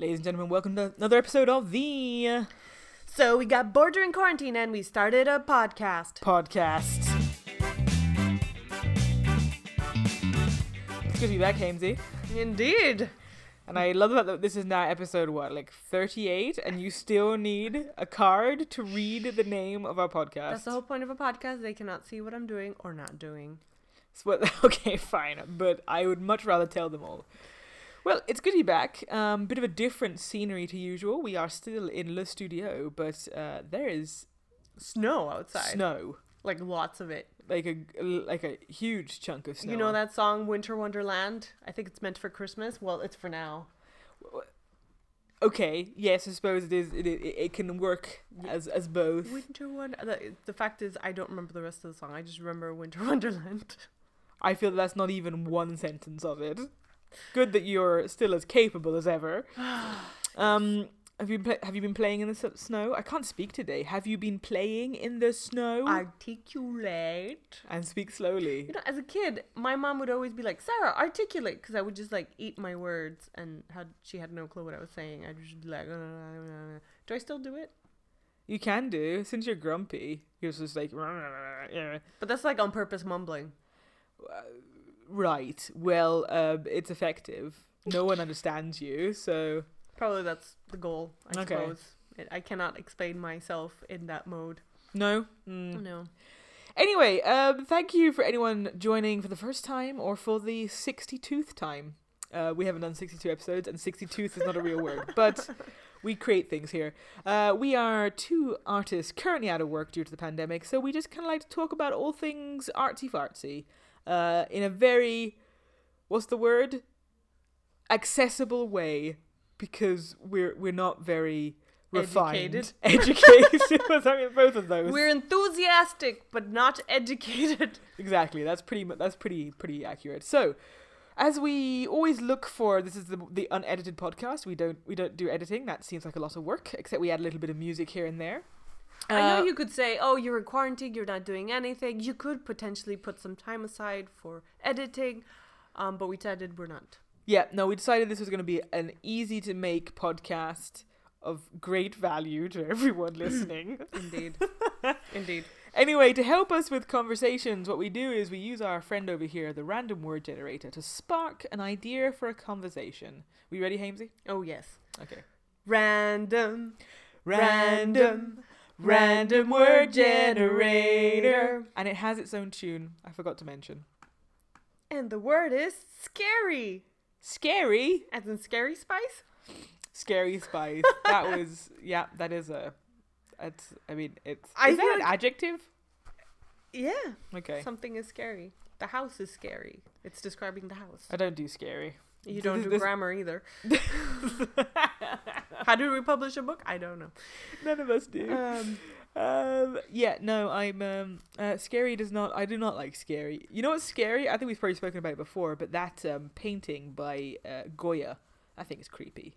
Ladies and gentlemen, welcome to another episode of the So we got bored during quarantine and we started a podcast. podcast. It's good to be back, Hamesy. Indeed. And I love the fact that this is now episode, what, like 38, and you still need a card to read the name of our podcast. That's the whole point of a podcast. They cannot see what I'm doing or not doing. So what- okay, fine, but I would much rather tell them all. Well, it's good to be back. Um, bit of a different scenery to usual. We are still in Le Studio, but uh, there is Snow outside. snow, Like lots of it. like a like a huge chunk of snow. You know that song Winter Wonderland? I think it's meant for Christmas. Well, it's for now. Okay, yes, I suppose it is. It it, it can work as as both. Winter Wonder. The, the fact is, I don't remember the rest of the song. I just remember Winter Wonderland. I feel that's not even one sentence of it. Good that you're still as capable as ever. Um, have you pla have you been playing in the s- snow? I can't speak today. Have you been playing in the snow? Articulate. and speak slowly. You know, as a kid, my mom would always be like, "Sarah, articulate," because I would just like eat my words, and had she had no clue what I was saying. I'd just be like, "Uh, "Do I still do it?" You can do since you're grumpy. You're just like yeah. But that's like on purpose mumbling. Right. Well, uh, it's effective. No one understands you, so Probably that's the goal. I Okay. suppose. It, I cannot explain myself in that mode. no. Mm. No. Anyway, um, thank you for anyone joining for the first time or for the 62th time. Uh, we haven't done 62 episodes, and 62th is not a real word, but we create things here. Uh, we are two artists currently out of work due to the pandemic, so we just kind of like to talk about all things artsy fartsy uh, in a very, what's the word? Accessible way, because we're we're not very refined, educated. Mean, both of those. We're enthusiastic, but not educated. Exactly. That's pretty. That's pretty. Pretty accurate. So, as we always look for, this is the the unedited podcast. We don't we don't do editing. That seems like a lot of work. Except we add a little bit of music here and there. I know Uh, you could say, "Oh, you're in quarantine. You're not doing anything." You could potentially put some time aside for editing, um, but we decided we're not. Yeah. No, we decided this was going to be an easy to make podcast of great value to everyone listening. Indeed, indeed. Anyway, to help us with conversations, what we do is we use our friend over here, the random word generator, to spark an idea for a conversation. We ready, Hamesy? Oh yes. Okay. Random, Random, random word generator. And it has its own tune. I forgot to mention. and the word is scary, Scary, as in scary spice. scary spice. that was yeah. That is a. It's. I mean, it's. I is that an like- adjective? Yeah, Okay. something is scary. The house is scary. It's describing the house. I don't do scary. You don't do this- grammar either. How did we publish a book? I don't know. None of us do. Um, Um. Yeah. No. I'm. Um. Uh. Scary does not. I do not like scary. You know what's scary? I think we've probably spoken about it before. But that um painting by uh, Goya, I think is creepy.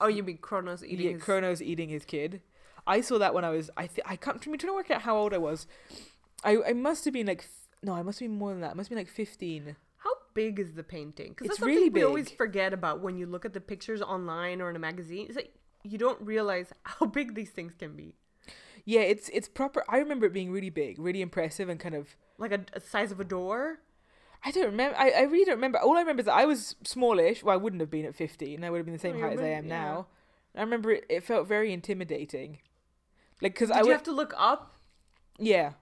oh, you mean Kronos eating yeah, his... Kronos eating his kid. I saw that when I was. I th- I can't. I'm trying to work out how old I was. I I must have been like. f- No, I must have been more than that. I must have been like 15. How big is the painting? Because It's that's something really we always forget about when you look at the pictures online or in a magazine. Is that you don't realize how big these things can be. Yeah, it's it's proper. I remember it being really big, really impressive, and kind of. Like a, a size of a door. I don't remember. I, I really don't remember. All I remember is that I was smallish. Well, I wouldn't have been at 15. I would have been the same Oh, height as I am yeah. now. I remember it, it felt very intimidating. Like, because Did I you would. have to look up? Yeah.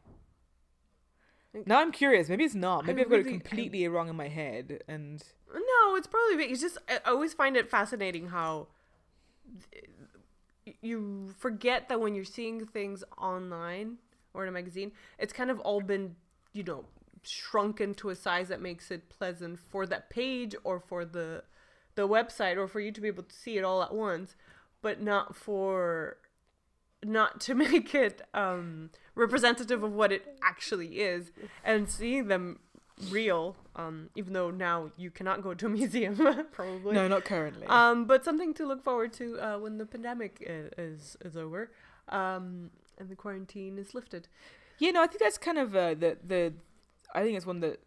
Now I'm curious. Maybe it's not. Maybe I've got it really- I- completely wrong in my head. And No, it's probably big. It's just I I always find it fascinating how you forget that when you're seeing things online or in a magazine, it's kind of all been, you know, shrunken to a size that makes it pleasant for that page or for the the website or for you to be able to see it all at once, but not for not to make it um representative of what it actually is. And seeing them real um even though now you cannot go to a museum probably no, not currently. um but something to look forward to uh, when the pandemic is is over um and the quarantine is lifted Yeah, no, I think that's kind of uh, the the. I think it's one of the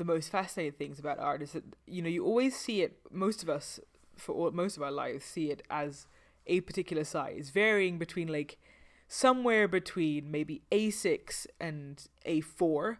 the most fascinating things about art is that you know you always see it. Most of us for all, most of our lives see it as a particular size, varying between like somewhere between maybe A6 and A4.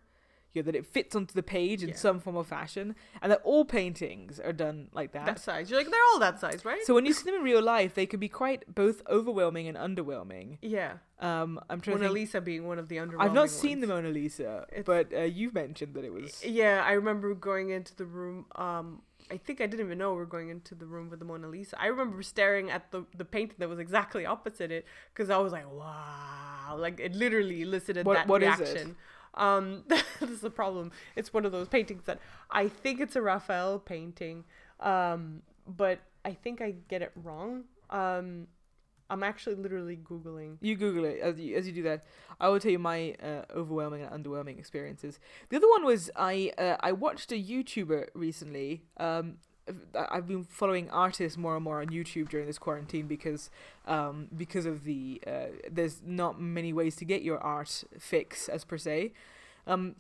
You know, that it fits onto the page in Yeah. some form or fashion, and that all paintings are done like that. That size. You're like, they're all that size, right? So when you see them in real life, they can be quite both overwhelming and underwhelming. yeah. Um, I'm trying Mona. Lisa being one of the underwhelming I've not seen the. Mona Lisa, It's- but uh, you've mentioned that it was. Yeah, I remember going into the room. Um, I think I didn't even know we were going into the room with the Mona Lisa. I remember staring at the the painting that was exactly opposite it because I was like, wow, like it literally elicited What- that what is it? reaction. Um, this is a problem. It's one of those paintings that I think it's a Raphael painting, um, but I think I get it wrong. Um, I'm actually literally googling. You Google it as you, as you do that. I will tell you my uh, overwhelming and underwhelming experiences. The other one was I uh, I watched a YouTuber recently. Um, I've been following artists more and more on YouTube during this quarantine because um, because of the uh, there's not many ways to get your art fix as per se. Um,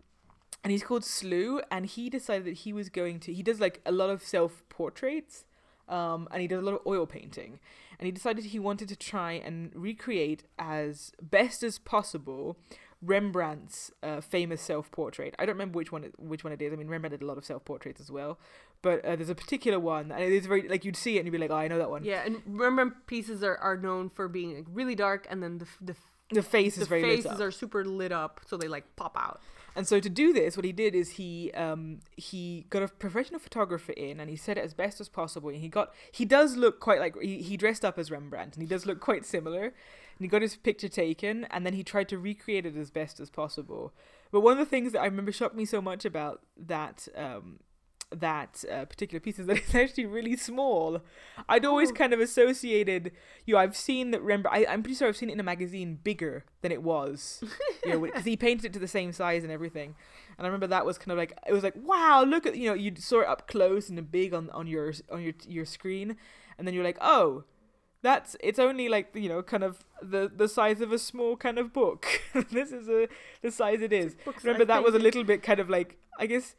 and he's called Slew, and he decided that he was going to. He does like a lot of self portraits, um, and he does a lot of oil painting. And he decided he wanted to try and recreate as best as possible Rembrandt's uh, famous self portrait. I don't remember which one it, which one it is. I mean, Rembrandt did a lot of self portraits as well, but uh, there's a particular one, and it is very like you'd see it and you'd be like, oh, I know that one. Yeah, and Rembrandt pieces are, are known for being like really dark, and then the the The face the is very lit faces are super lit up, so they like pop out. And so to do this, what he did is he um he got a professional photographer in and he set it as best as possible. And he got he does look quite like he, he dressed up as Rembrandt and he does look quite similar. And he got his picture taken and then he tried to recreate it as best as possible. But one of the things that I remember shocked me so much about that um that uh, particular piece is that it's actually really small. I'd always kind of associated, you know, I've seen that Rembrandt. I, I'm pretty sure I've seen it in a magazine bigger than it was, you know, because he painted it to the same size and everything. And I remember that was kind of like it was like, wow, look at you know, you saw it up close and big on on your on your your screen, and then you're like, oh, that's it's only like you know, kind of the the size of a small kind of book. this is a the size it is. Remember that was a little bit kind of like I guess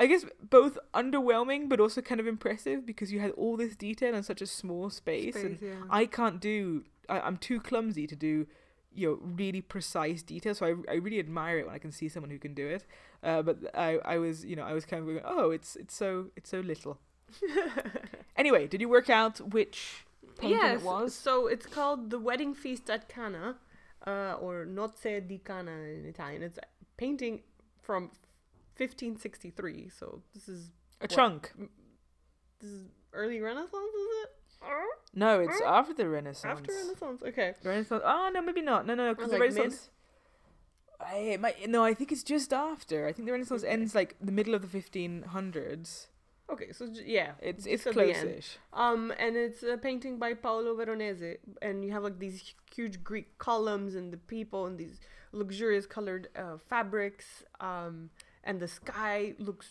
I guess both underwhelming but also kind of impressive because you had all this detail in such a small space, and yeah. I can't do I, I'm too clumsy to do you know really precise detail so I, I really admire it when I can see someone who can do it uh, but I, I was you know I was kind of going oh it's it's so it's so little anyway did you work out which painting yes, it was so it's called the Wedding Feast at Cana, uh, or Nozze di Cana in Italian. It's a painting from 1563. So this is a what? chunk this is early Renaissance, is it? no it's after the Renaissance After Renaissance, okay. Renaissance. Oh no, maybe not. No, no, because the Like mid? Renaissance. I, it might, no, I think it's just after. I think the Renaissance Okay. ends like the middle of the fifteen hundreds. Okay, so yeah, It's it's the end. close-ish. Um, and it's a painting by Paolo Veronese, and you have like these huge Greek columns and the people and these luxurious colored uh, fabrics. Um, and the sky looks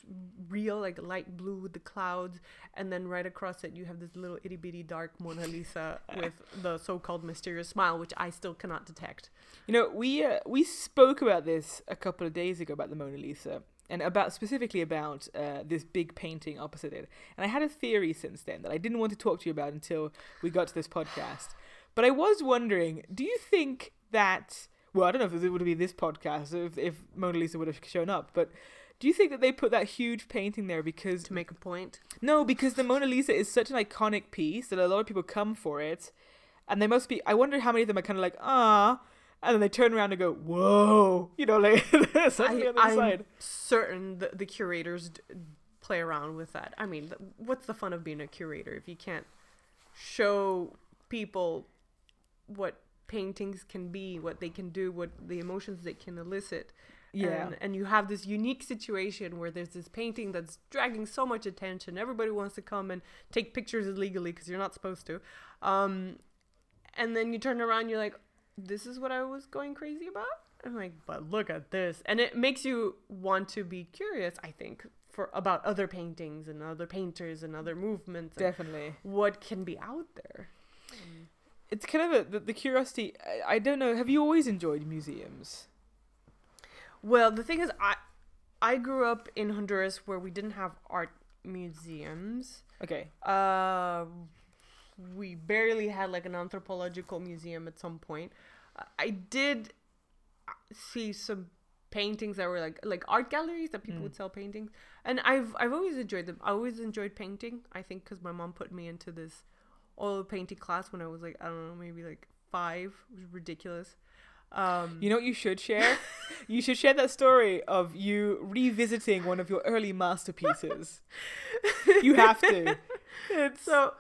real, like light blue with the clouds. And then right across it, you have this little itty bitty dark Mona Lisa with the so-called mysterious smile, which I still cannot detect. You know, we uh, we spoke about this a couple of days ago about the Mona Lisa and about specifically about uh, this big painting opposite it. And I had a theory since then that I didn't want to talk to you about until we got to this podcast. But I was wondering, do you think that well, I don't know if it would be this podcast if if Mona Lisa would have shown up, but do you think that they put that huge painting there because To make a point, no, because the Mona Lisa is such an iconic piece that a lot of people come for it, and they must be. I wonder how many of them are kind of like ah, and then they turn around and go whoa, you know, like on the I'm side. certain the, the curators d- play around with that. I mean, th- what's the fun of being a curator if you can't show people what paintings can be, what they can do, what the emotions they can elicit? Yeah, And, and you have this unique situation where there's this painting that's dragging so much attention. Everybody wants to come and take pictures illegally because you're not supposed to. Um, and then you turn around, you're like, this is what I was going crazy about? I'm like, but look at this. And it makes you want to be curious, I think, for about other paintings and other painters and other movements. definitely. what can be out there. It's kind of a, the, the curiosity. I, I don't know. Have you always enjoyed museums? Well, the thing is, I I grew up in Honduras where we didn't have art museums. Okay. Uh, we barely had like an anthropological museum at some point. I did see some paintings that were like like art galleries that people Mm. would sell paintings, and I've I've always enjoyed them. I always enjoyed painting. I think because my mom put me into this oil painting class when I was like I don't know maybe like five. It was ridiculous. Um, You know what you should share? you should share that story of you revisiting one of your early masterpieces. you have to. It's so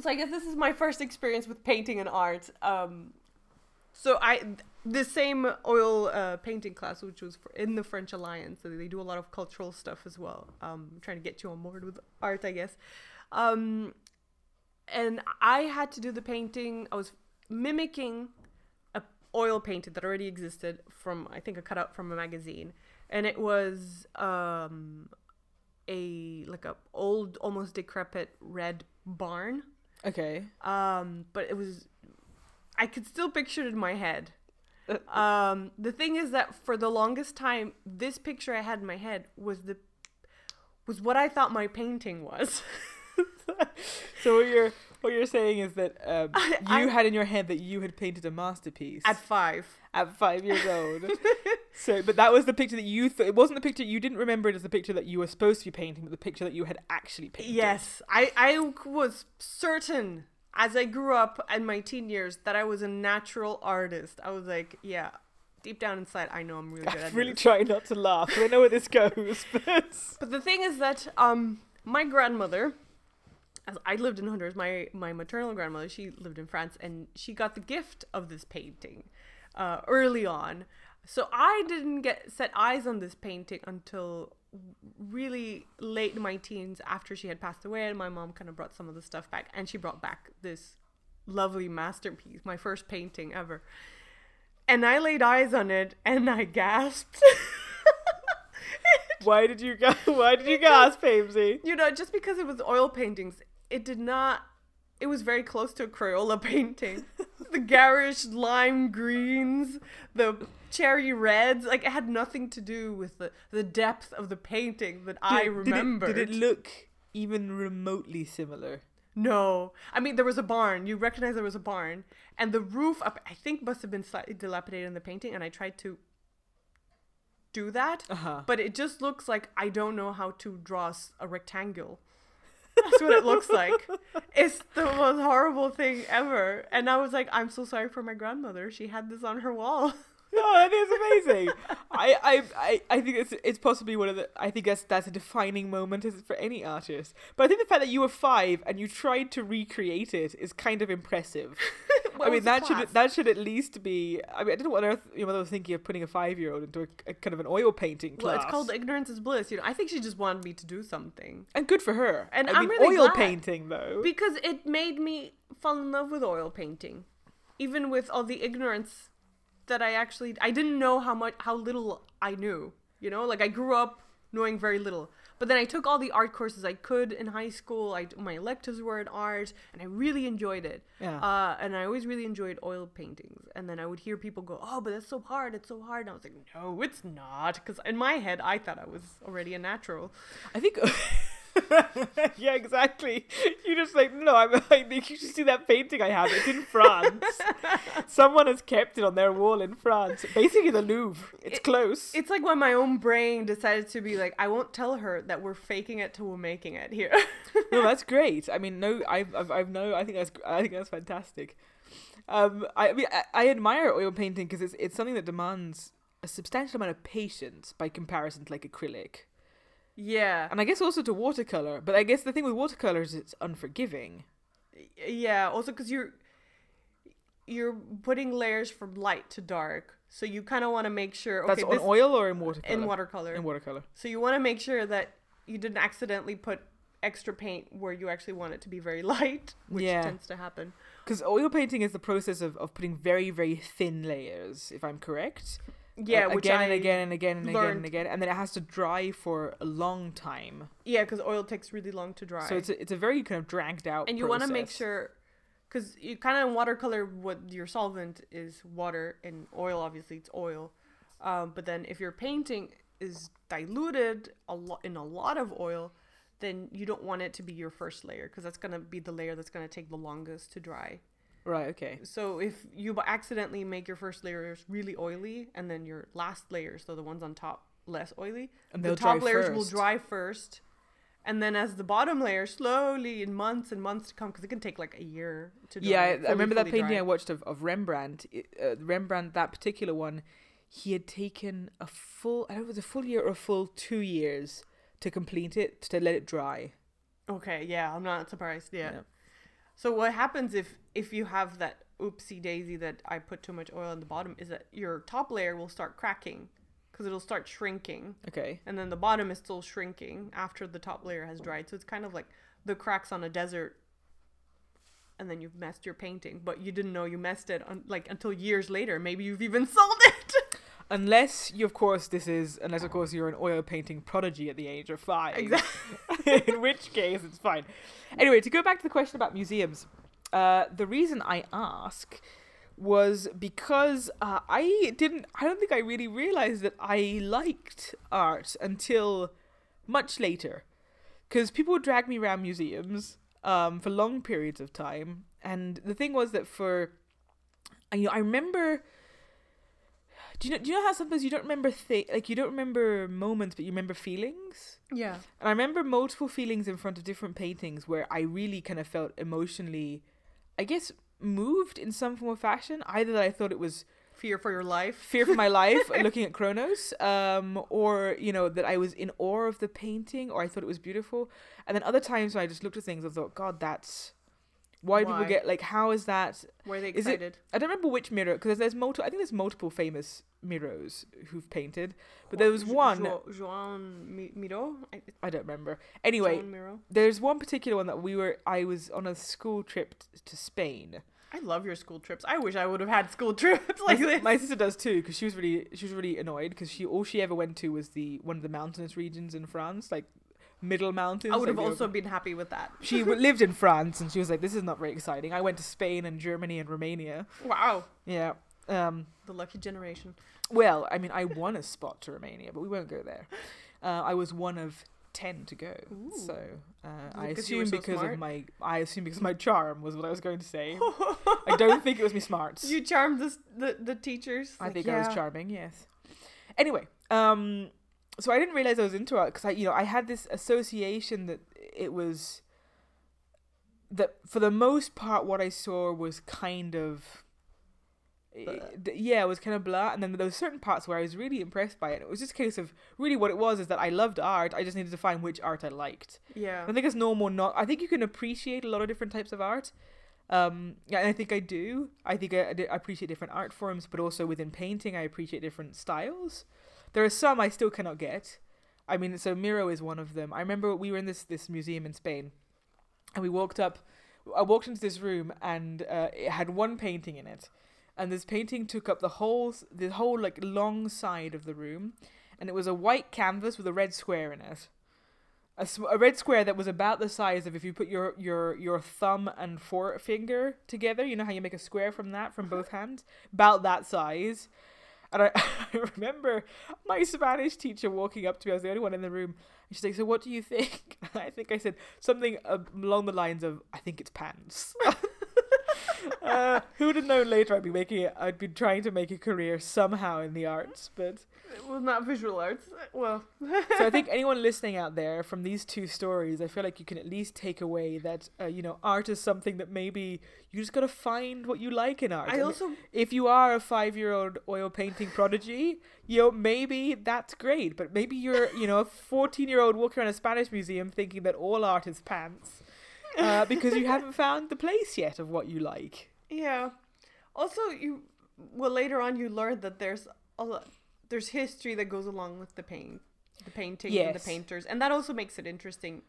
so i guess this is my first experience with painting and art um so i the same oil uh, painting class which was for, in the french alliance so they do a lot of cultural stuff as well um trying to get you on board with art i guess um and i had to do the painting. I was mimicking a oil painting that already existed from i think a cutout from a magazine. And it was um a like a old almost decrepit red barn. Okay. um but it was i could still picture it in my head. Um the thing is that for the longest time this picture i had in my head was the was what i thought my painting was So what you're what you're saying is that um, I- you I- had in your head that you had painted a masterpiece at five at five years old. so, but that was the picture that you. thought. it wasn't the picture you didn't remember it as the picture that you were supposed to be painting, but the picture that you had actually painted. yes i i was certain as i grew up in my teen years that i was a natural artist i was like yeah deep down inside i know i'm really good I'm at really this. trying not to laugh. I know where this goes, but But the thing is that um my grandmother as I lived in Honduras, my my maternal grandmother, she lived in France and she got the gift of this painting uh, early on. So I didn't get set eyes on this painting until really late in my teens after she had passed away and my mom kind of brought some of the stuff back and she brought back this lovely masterpiece, my first painting ever. And I laid eyes on it and I gasped. why did you go? Why did you gasp, Pamesy? you know, just because it was oil paintings, it did not. It was very close to a Crayola painting. the garish lime greens, the cherry reds, like it had nothing to do with the, the depth of the painting that I remember. Did it, did it look even remotely similar? No, I mean there was a barn. You recognize there was a barn, and the roof up. I think must have been slightly dilapidated in the painting, and I tried to do that, Uh huh. but it just looks like I don't know how to draw a rectangle. That's what it looks like. It's the most horrible thing ever. And I was like, I'm so sorry for my grandmother. She had this on her wall. No, that is amazing. I, I, I, I think it's it's possibly one of the. I think that's that's a defining moment for any artist. But I think the fact that you were five and you tried to recreate it is kind of impressive. I mean that should that should at least be. I mean I don't know what earth your mother was thinking of putting a five year old into a, a kind of an oil painting class. Well, it's called ignorance is bliss. You know, I think she just wanted me to do something and good for her. And I I'm mean, really oil glad. painting though. because it made me fall in love with oil painting, even with all the ignorance that I actually I didn't know how much how little I knew. You know, like I grew up knowing very little. But then I took all the art courses I could in high school. I my electives were in art, and I really enjoyed it. Yeah. Uh, and I always really enjoyed oil paintings. And then I would hear people go, "Oh, but that's so hard. It's so hard." And I was like, "No, it's not," because in my head I thought I was already a natural. I think. yeah, exactly. You just like no. I'm. I think you should see that painting I have. It's in France. Someone has kept it on their wall in France. Basically, the Louvre. It's It- close. It's like when my own brain decided to be like, I won't tell her that we're faking it till we're making it here. no, that's great. I mean, no, I've, I've, I've no. I think that's, I think that's fantastic. Um, I, I mean, I, I admire oil painting because it's, it's something that demands a substantial amount of patience by comparison to like acrylic, yeah. and I guess also to watercolor. But I guess the thing with watercolor is it's unforgiving. Yeah. Also, because you're you're putting layers from light to dark, so you kind of want to make sure. Okay, That's on this oil or in watercolor. in watercolor. In watercolor. so you want to make sure that you didn't accidentally put extra paint where you actually want it to be very light, which Yeah. tends to happen. Because oil painting is the process of, of putting very, very thin layers, if I'm correct. Yeah, Uh, again and again and again and again and again. And then it has to dry for a long time. Yeah, because oil takes really long to dry. So it's a, it's a very kind of dragged out and you want to make sure because you kind of watercolor what your solvent is water and oil obviously it's oil um, but then if your painting is diluted a lot in a lot of oil, then you don't want it to be your first layer because that's gonna be the layer that's gonna take the longest to dry. Right. Okay. So if you accidentally make your first layers really oily and then your last layers, so the ones on top, less oily, And the top layers will dry first. And then as the bottom layer slowly in months and months to come, because it can take like a year to dry. Yeah, I, I remember that painting dry. I watched of, of Rembrandt. It, uh, Rembrandt, that particular one, he had taken a full, I don't know, it was a full year or a full two years to complete it, to let it dry. Okay, yeah, I'm not surprised. Yeah. Yeah. So what happens if if you have that oopsie daisy that I put too much oil on the bottom is that your top layer will start cracking because it'll start shrinking, Okay. and then the bottom is still shrinking after the top layer has dried. So it's kind of like the cracks on a desert. And then you've messed your painting, but you didn't know you messed it un- like until years later. Maybe you've even sold it. Unless you, of course, this is, unless of course you're an oil painting prodigy at the age of five. Exactly. In which case, it's fine. Anyway, to go back to the question about museums, uh, the reason I ask was because uh, I didn't, I don't think I really realized that I liked art until much later. Because people would drag me around museums um, for long periods of time. And the thing was that for, you know, I remember. Do you know? Do you know how sometimes you don't remember thi- like you don't remember moments, but you remember feelings? Yeah. And I remember multiple feelings in front of different paintings where I really kind of felt emotionally, I guess, moved in some form or fashion. Either that I thought it was Fear for your life. fear for my life looking at Kronos, um, or you know that I was in awe of the painting, or I thought it was beautiful. And then other times when I just looked at things, I thought, God, that's why, do people get like how is that? Were they Is it- excited? I don't remember which mirror because there's multiple. I think there's multiple famous Miros who've painted, but there was one. Jo- Joan Miro. I- I don't remember. Anyway, Miro. there's one particular one that we were. I was on a school trip t- to Spain. I love your school trips. I wish I would have had school trips like my, this. my sister does too because she was really she was really annoyed because she all she ever went to was the one of the mountainous regions in France, like middle mountains. I would have the- also been happy with that. She lived in France and she was like, "This is not very exciting." I went to Spain and Germany and Romania. Wow, Yeah. Um. the lucky generation. Well, I mean, I won a spot to Romania, but we won't go there. Uh, I was one of ten to go, Ooh. so uh, I 'cause you were assume so because smart? of my I assume because my charm was what I was going to say. I don't think it was me smarts. You charmed the the, the teachers. I Like, think I was charming. Yes. Anyway, um, so I didn't realize I was into art because I, you know, I had this association that it was that for the most part what I saw was kind of. Blah. Yeah, it was kind of blah, and then there were certain parts where I was really impressed by it. It was just a case of really what it was is that I loved art. I just needed to find which art I liked. Yeah. I think it's normal. Not. I think you can appreciate a lot of different types of art. Um, yeah, and I think I do. I think I, I I appreciate different art forms, but also within painting, I appreciate different styles. There are some I still cannot get. I mean, so Miro is one of them. I remember we were in this this museum in Spain, and we walked up. I walked into this room, and uh, it had one painting in it, and this painting took up the whole the whole like long side of the room, and it was a white canvas with a red square in it a, a red square that was about the size of if you put your your your thumb and forefinger together. You know how you make a square from that from both hands, about that size. And I, I remember my Spanish teacher walking up to me. I was the only one in the room. And she's like, "So what do you think?" And I think I said something uh, along the lines of, "I think it's pants." uh, who would have known later I'd be making it? I'd be trying to make a career somehow in the arts, but Well, not visual arts. Well, so I think anyone listening out there from these two stories, I feel like you can at least take away that uh, you know art is something that maybe you just gotta find what you like in art. I mean, also if you are a five-year-old oil painting prodigy, you know maybe that's great, but maybe you're you know a fourteen-year-old walking around a Spanish museum thinking that all art is pants. Uh, because you haven't found the place yet of what you like. Yeah. Also, you well later on you learn that there's a lot, there's history that goes along with the paint, the paintings and the painters, and that also makes it interesting.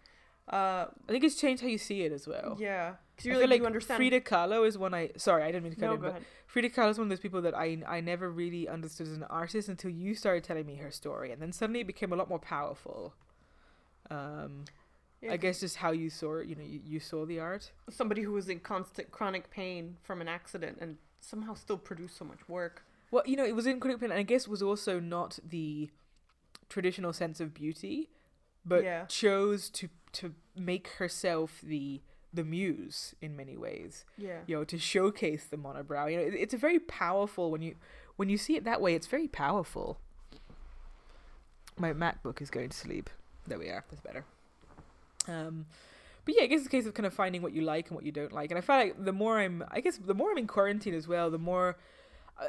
Uh, I think it's changed how you see it as well. yeah, because you feel like, you understand. Frida Kahlo is one I. Sorry, I didn't mean to cut no, in, but ahead. Frida Kahlo is one of those people that I I never really understood as an artist until you started telling me her story, and then suddenly it became a lot more powerful. Um, Yeah, I guess just how you saw it, you know, you, you saw the art. somebody who was in constant chronic pain from an accident and somehow still produced so much work. Well, you know, it was in chronic Pain, and I guess was also not the traditional sense of beauty, but Yeah. chose to to make herself the the muse in many ways. Yeah. You know, to showcase the monobrow. You know, it, it's a very powerful when you when you see it that way. It's very powerful. My MacBook is going to sleep. There we are. That's better. Um, but yeah, I guess it's a case of kind of finding what you like and what you don't like. And I feel like the more I'm, I guess the more I'm in quarantine as well, the more. Uh,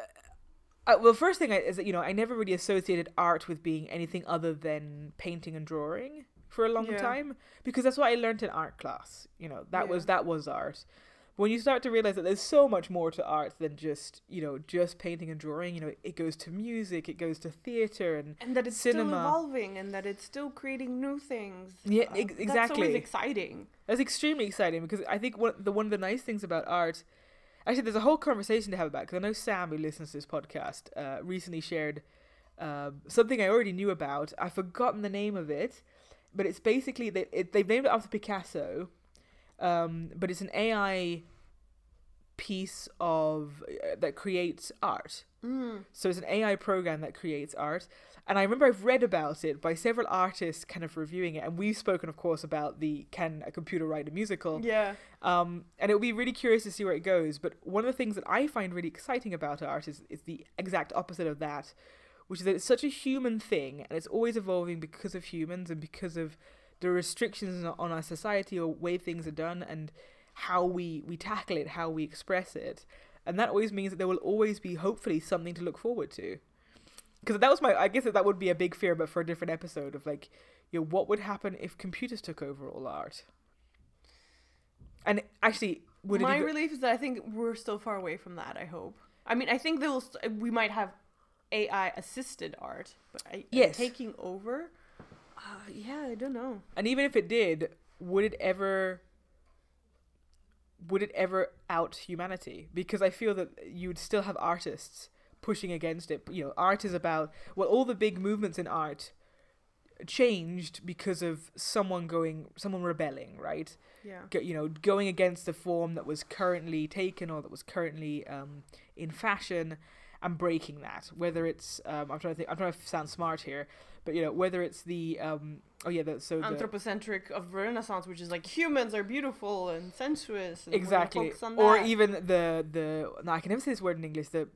uh, well, first thing I, is that you know I never really associated art with being anything other than painting and drawing for a long Yeah. time because that's what I learned in art class. You know that was that was art. But when you start to realize that there's so much more to art than just you know just painting and drawing, you know it goes to music, it goes to theater, and And that it's still Cinema. evolving, and that it's still creating new things. Yeah, Uh, ex- That's exactly. always exciting. That's extremely exciting because I think one the one of the nice things about art, actually, there's a whole conversation to have about. Because I know Sam, who listens to this podcast, uh, recently shared um something I already knew about. I've forgotten the name of it, but it's basically they it, they've named it after Picasso, um, but it's an AI piece of uh, that creates art. Mm. So it's an AI program that creates art. And I remember I've read about it by several artists kind of reviewing it. And we've spoken, of course, about the can a computer write a musical? Yeah. Um, and it would be really curious to see where it goes. But one of the things that I find really exciting about art is, is the exact opposite of that, which is that it's such a human thing and it's always evolving because of humans and because of the restrictions on- our society or way things are done and how we, we tackle it, how we express it. And that always means that there will always be, hopefully, something to look forward to. Because that was my, I guess that, that would be a big fear, but for a different episode of like, you know, what would happen if computers took over all art? And actually, would My it even, relief is that I think we're still far away from that. I hope. I mean, I think there will. St- we might have AI assisted art, but I, Yes. taking over. Uh, yeah, I don't know. and even if it did, would it ever would it ever out humanity? Because I feel that you'd still have artists pushing against it. You know, art is about well, all the big movements in art changed because of someone going, someone rebelling, right? Yeah. Go, you know, going against the form that was currently taken or that was currently um, in fashion, and breaking that. Whether it's, um, I'm trying to think, I'm trying to sound smart here, but you know, whether it's the, um, oh yeah, the, so the, Anthropocentric of Renaissance, which is like humans are beautiful and sensuous. And exactly focus on or even the the no, i can never say this word in english the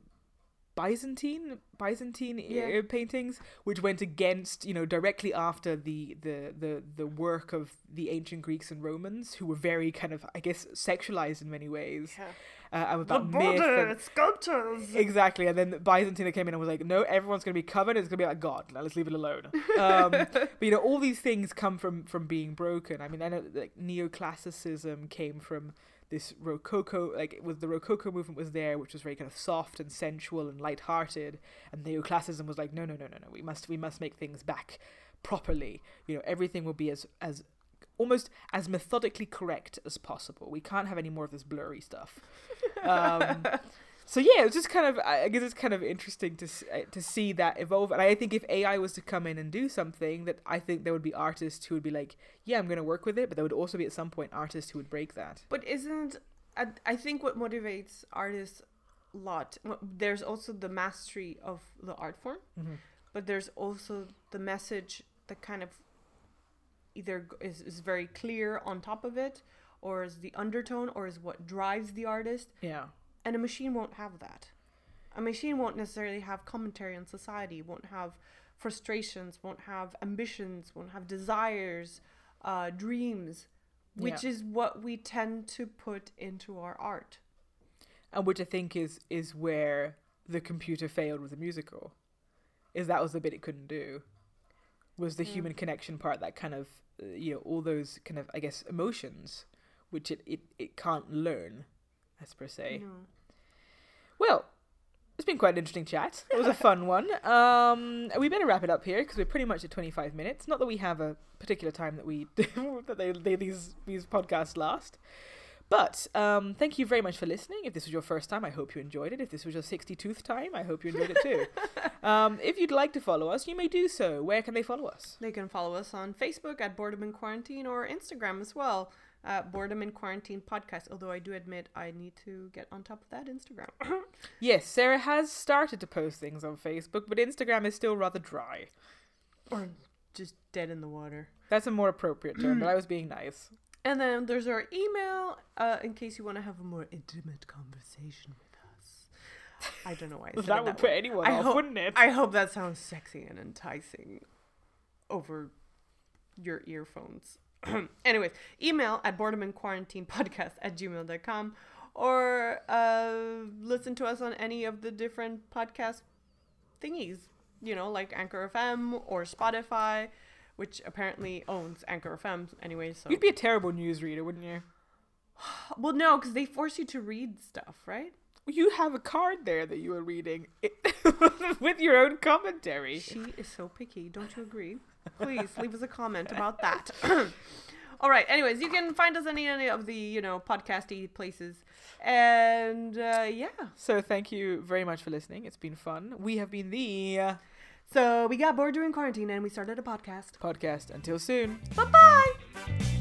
byzantine byzantine Yeah. paintings which went against you know directly after the, the the the work of the ancient greeks and romans who were very kind of i guess sexualized in many ways Yeah. Uh, The about border sculptures. Exactly, and then Byzantine came in and was like, "No, everyone's going to be covered. It's going to be like God. Now let's leave it alone." Um, but you know, all these things come from from being broken. I mean, I know like neoclassicism came from this Rococo, like it was the Rococo movement was there, which was very kind of soft and sensual and light-hearted, and neoclassicism was like, "No, no, no, no, no. We must we must make things back properly. You know, everything will be as as almost as methodically correct as possible. We can't have any more of this blurry stuff." Um, so yeah, it's just kind of I guess it's kind of interesting to uh, to see that evolve. And I think if AI was to come in and do something, that I think there would be artists who would be like, yeah, I'm going to work with it, but there would also be at some point artists who would break that. But isn't I, I think what motivates artists a lot? There's also the mastery of the art form, but there's also the message that kind of either is, is very clear on top of it, or is the undertone, or is what drives the artist. Yeah, And a machine won't have that. A machine won't necessarily have commentary on society, won't have frustrations, won't have ambitions, won't have desires, uh, dreams, which Yeah. is what we tend to put into our art. and which I think is is where the computer failed with the musical, is that was the bit it couldn't do, was the Mm. human connection part that kind of uh, you know all those kind of I guess emotions, which it it, it can't learn, as per se. No. Well, it's been quite an interesting chat. It was a fun one. Um, we better wrap it up here because we're pretty much at 25 minutes. Not that we have a particular time that we that they, they these these podcasts last. But um, thank you very much for listening. If this was your first time, I hope you enjoyed it. If this was your 62th time, I hope you enjoyed it too. um, if you'd like to follow us, you may do so. Where can they follow us? They can follow us on Facebook at Boredom in Quarantine or Instagram as well. Uh, Boredom in Quarantine podcast. Although I do admit I need to get on top of that Instagram. Yes, Sarah has started to post things on Facebook, but Instagram is still rather dry. or just dead in the water. That's a more appropriate term, but I was being nice. And then there's our email uh, in case you want to have a more intimate conversation with us. I don't know why I said That it would that put way. anyone I off, hope- wouldn't it? I hope that sounds sexy and enticing over your earphones. Anyways, email at boredominquarantinepodcast at gmail.com or uh, listen to us on any of the different podcast thingies, you know, like Anchor FM or Spotify, which apparently owns Anchor FM anyway. So, You'd be a terrible newsreader, wouldn't you? well, no, because they force you to read stuff, right? You have a card there that you were reading with your own commentary. She is so picky. Don't you agree? Please leave us a comment about that. All right. Anyways, you can find us any any of the you know podcasty places, and uh, yeah. So thank you very much for listening. It's been fun. We have been the uh, So we got bored during quarantine, and we started a podcast. podcast. Until soon. Bye bye.